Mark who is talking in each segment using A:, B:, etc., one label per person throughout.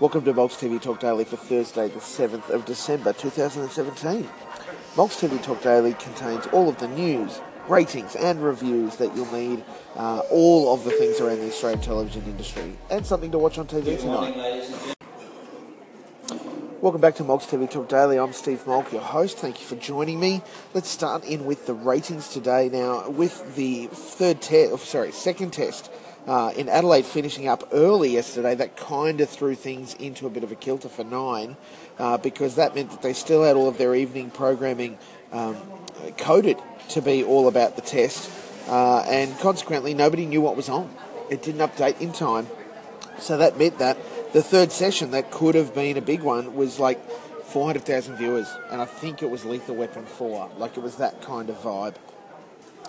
A: Welcome to Molk TV Talk Daily for Thursday, the 7th of December 2017. Molk TV Talk Daily contains all of the news, ratings, and reviews that you'll need, uh, all of the things around the Australian television industry, and something to watch on TV tonight. Welcome back to Molk TV Talk Daily. I'm Steve Molk, your host. Thank you for joining me. Let's start in with the ratings today. Now, with the third test, sorry, second test uh, in Adelaide finishing up early yesterday, that kind of threw things into a bit of a kilter for nine, uh, because that meant that they still had all of their evening programming um, coded to be all about the test, uh, and consequently, nobody knew what was on. It didn't update in time, so that meant that the third session that could have been a big one was like 400,000 viewers, and I think it was Lethal Weapon 4. Like it was that kind of vibe.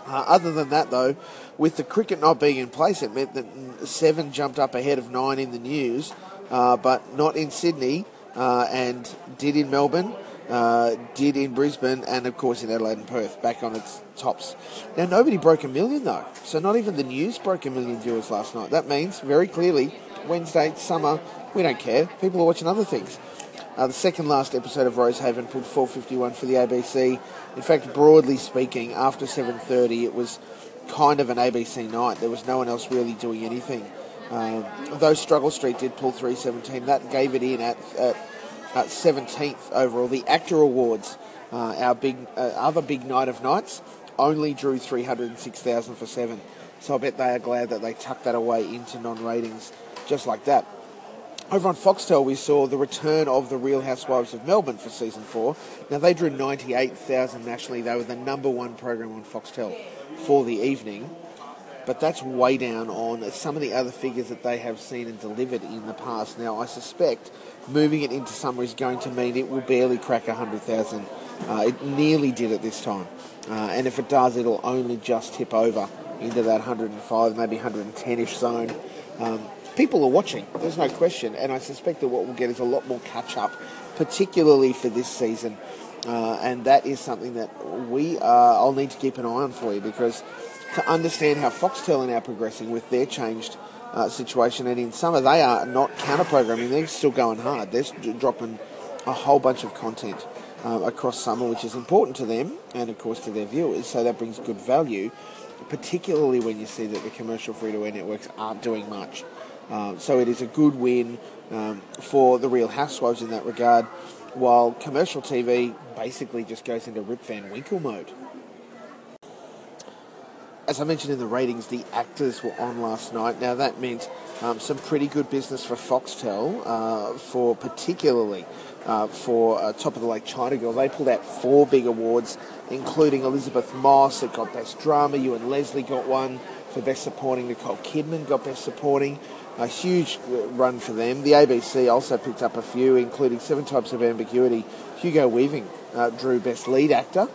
A: Uh, other than that, though, with the cricket not being in place, it meant that seven jumped up ahead of nine in the news, uh, but not in Sydney, uh, and did in Melbourne, uh, did in Brisbane, and of course in Adelaide and Perth, back on its tops. Now, nobody broke a million, though, so not even the news broke a million viewers last night. That means, very clearly, Wednesday, summer, we don't care. People are watching other things. Uh, the second last episode of Rosehaven pulled 451 for the ABC. In fact, broadly speaking, after 7:30, it was kind of an ABC night. There was no one else really doing anything. Um, though Struggle Street did pull 317, that gave it in at, at, at 17th overall. The AACTA Awards, uh, our big uh, other big night of nights, only drew 306,000 for seven. So I bet they are glad that they tucked that away into non-ratings just like that. Over on Foxtel, we saw the return of the Real Housewives of Melbourne for season four. Now, they drew 98,000 nationally. They were the number one program on Foxtel for the evening. But that's way down on some of the other figures that they have seen and delivered in the past. Now, I suspect moving it into summer is going to mean it will barely crack 100,000. Uh, it nearly did at this time. Uh, and if it does, it'll only just tip over into that 105, maybe 110 ish zone. Um, people are watching, there's no question, and I suspect that what we'll get is a lot more catch up, particularly for this season. Uh, and that is something that we uh, I'll need to keep an eye on for you because to understand how Foxtel are now progressing with their changed uh, situation, and in summer they are not counter programming; they're still going hard. They're dropping a whole bunch of content uh, across summer, which is important to them and of course to their viewers. So that brings good value, particularly when you see that the commercial free-to-air networks aren't doing much. Um, so it is a good win um, for the Real Housewives in that regard, while commercial TV basically just goes into Rip Van Winkle mode. As I mentioned in the ratings, the AACTAs were on last night. Now that meant um, some pretty good business for Foxtel, uh, for particularly uh, for uh, Top of the Lake China Girl. They pulled out four big awards, including Elisabeth Moss. It got Best Drama. Ewen Leslie got one for Best Supporting. Nicole Kidman got Best Supporting a huge run for them. The ABC also picked up a few, including Seven Types of Ambiguity. Hugo Weaving uh, drew Best Lead Actor,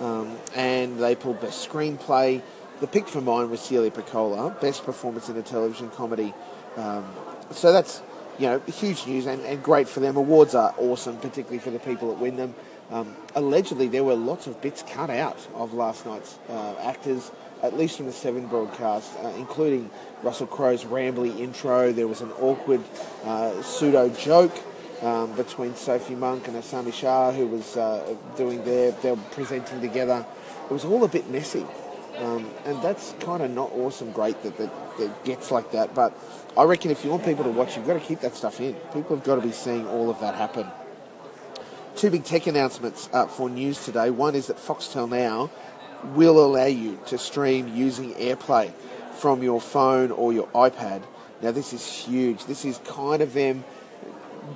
A: um, and they pulled Best Screenplay. The pick for mine was Celia Pacquola, Best Performance in a Television Comedy. Um, so that's you know huge news and, and great for them. Awards are awesome, particularly for the people that win them. Um, allegedly, there were lots of bits cut out of last night's uh, AACTAs at least from the Seven broadcast, uh, including Russell Crowe's rambly intro. There was an awkward uh, pseudo joke um, between Sophie Monk and Asami Shah, who was uh, doing their, they were presenting together. It was all a bit messy. Um, and that's kind of not awesome, great that, that, that gets like that. But I reckon if you want people to watch, you've got to keep that stuff in. People have got to be seeing all of that happen. Two big tech announcements uh, for news today. One is that Foxtel Now will allow you to stream using AirPlay from your phone or your iPad. Now, this is huge. This is kind of them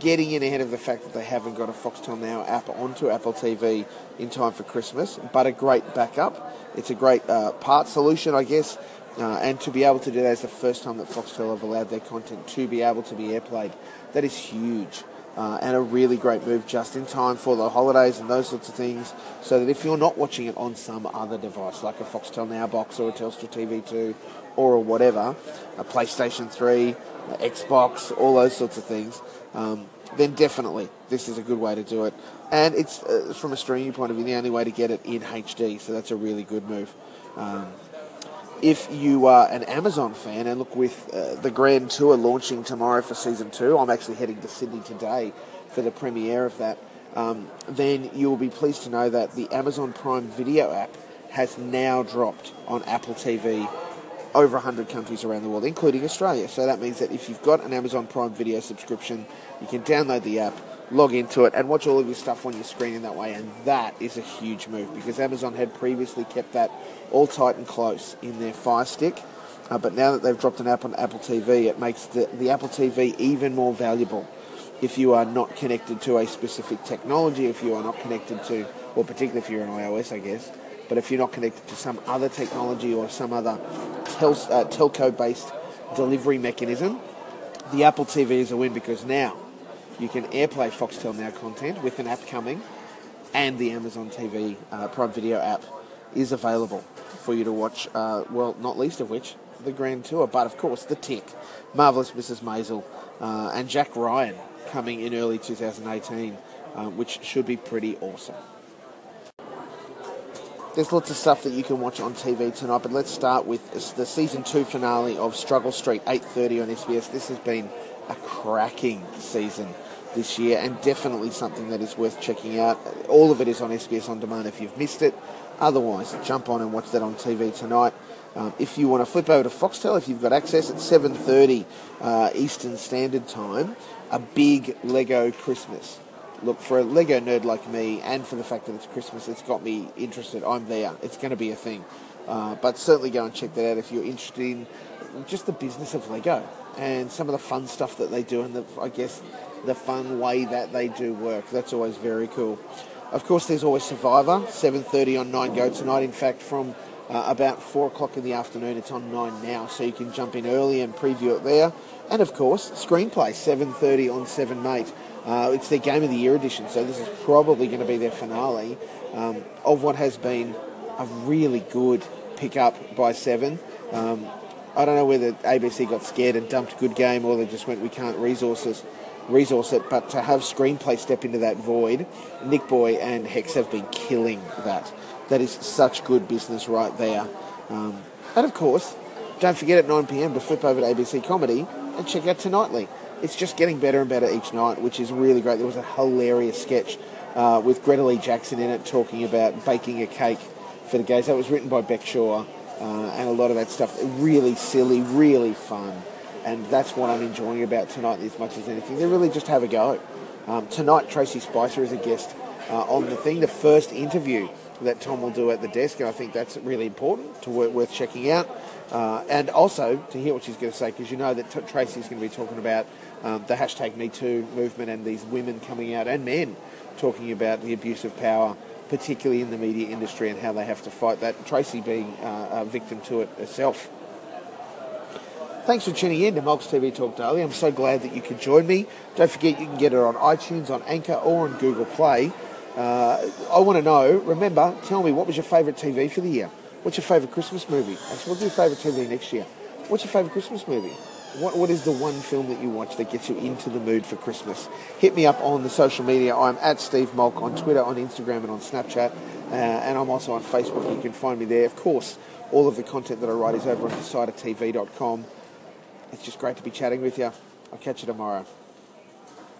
A: getting in ahead of the fact that they haven't got a Foxtel Now app onto Apple TV in time for Christmas, but a great backup. It's a great uh, part solution, I guess, uh, and to be able to do that is the first time that Foxtel have allowed their content to be able to be airplayed. That is huge uh, and a really great move just in time for the holidays and those sorts of things. So that if you're not watching it on some other device, like a Foxtel Now box or a Telstra TV2 or a whatever, a PlayStation 3, Xbox, all those sorts of things, um, then definitely this is a good way to do it. And it's, uh, from a streaming point of view, the only way to get it in HD, so that's a really good move. Um, if you are an Amazon fan, and look, with uh, the Grand Tour launching tomorrow for season two, I'm actually heading to Sydney today for the premiere of that. Um, then you will be pleased to know that the Amazon Prime Video app has now dropped on Apple TV over 100 countries around the world, including Australia. So that means that if you've got an Amazon Prime Video subscription, you can download the app, log into it, and watch all of your stuff on your screen in that way. And that is a huge move because Amazon had previously kept that all tight and close in their Fire Stick. Uh, but now that they've dropped an app on Apple TV, it makes the, the Apple TV even more valuable if you are not connected to a specific technology, if you are not connected to, or particularly if you're an iOS, I guess, but if you're not connected to some other technology or some other tel- uh, telco based delivery mechanism, the Apple TV is a win because now you can AirPlay Foxtel Now content with an app coming, and the Amazon TV uh, Prime Video app is available for you to watch. Uh, well, not least of which the Grand Tour, but of course the Tick, Marvelous Mrs. Maisel, uh, and Jack Ryan coming in early 2018, uh, which should be pretty awesome. There's lots of stuff that you can watch on TV tonight, but let's start with the season two finale of Struggle Street, 8:30 on SBS. This has been a cracking season this year, and definitely something that is worth checking out. All of it is on SBS on demand if you've missed it. Otherwise, jump on and watch that on TV tonight. Um, if you want to flip over to Foxtel, if you've got access at 7:30 uh, Eastern Standard Time, a big Lego Christmas look, for a Lego nerd like me, and for the fact that it's Christmas, it's got me interested. I'm there. It's going to be a thing. Uh, but certainly go and check that out if you're interested in just the business of Lego and some of the fun stuff that they do, and the, I guess the fun way that they do work. That's always very cool. Of course, there's always Survivor, 7:30 on Nine Go tonight. In fact, from uh, about four o'clock in the afternoon, it's on Nine now, so you can jump in early and preview it there. And of course, Screenplay, 7:30 on Seven Mate. Uh, it's their Game of the Year edition, so this is probably going to be their finale um, of what has been a really good pickup by Seven. Um, I don't know whether ABC got scared and dumped Good Game or they just went, we can't resources resource it, but to have screenplay step into that void, Nichboy and Hex have been killing that. That is such good business right there. Um, and of course, don't forget at 9 pm to flip over to ABC Comedy and check out Tonightly it's just getting better and better each night, which is really great. There was a hilarious sketch uh, with Greta Lee Jackson in it talking about baking a cake for the gays. That was written by Bec Shaw, uh, and a lot of that stuff really silly, really fun. And that's what I'm enjoying about tonight as much as anything. They really just have a go. Um, tonight, Tracey Spicer is a guest uh, on the thing, the first interview that Tom will do at the desk, and I think that's really important to work, worth checking out. Uh, and also to hear what she's going to say, because you know that t- Tracey's going to be talking about um, the hashtag MeToo movement and these women coming out and men talking about the abuse of power, particularly in the media industry and how they have to fight that. Tracey being uh, a victim to it herself. Thanks for tuning in to Molk's TV Talk Daily. I'm so glad that you could join me. Don't forget you can get it on iTunes, on Anchor, or on Google Play. Uh, I want to know, remember, tell me what was your favourite TV for the year? What's your favourite Christmas movie? Actually, we'll do favourite TV next year. What's your favourite Christmas movie? what, what is the one film that you watch that gets you into the mood for Christmas? Hit me up on the social media. I'm at Steve Molk on Twitter, on Instagram, and on Snapchat. Uh, and I'm also on Facebook. You can find me there. Of course, all of the content that I write is over on decidertv.com. It's just great to be chatting with you. I'll catch you tomorrow.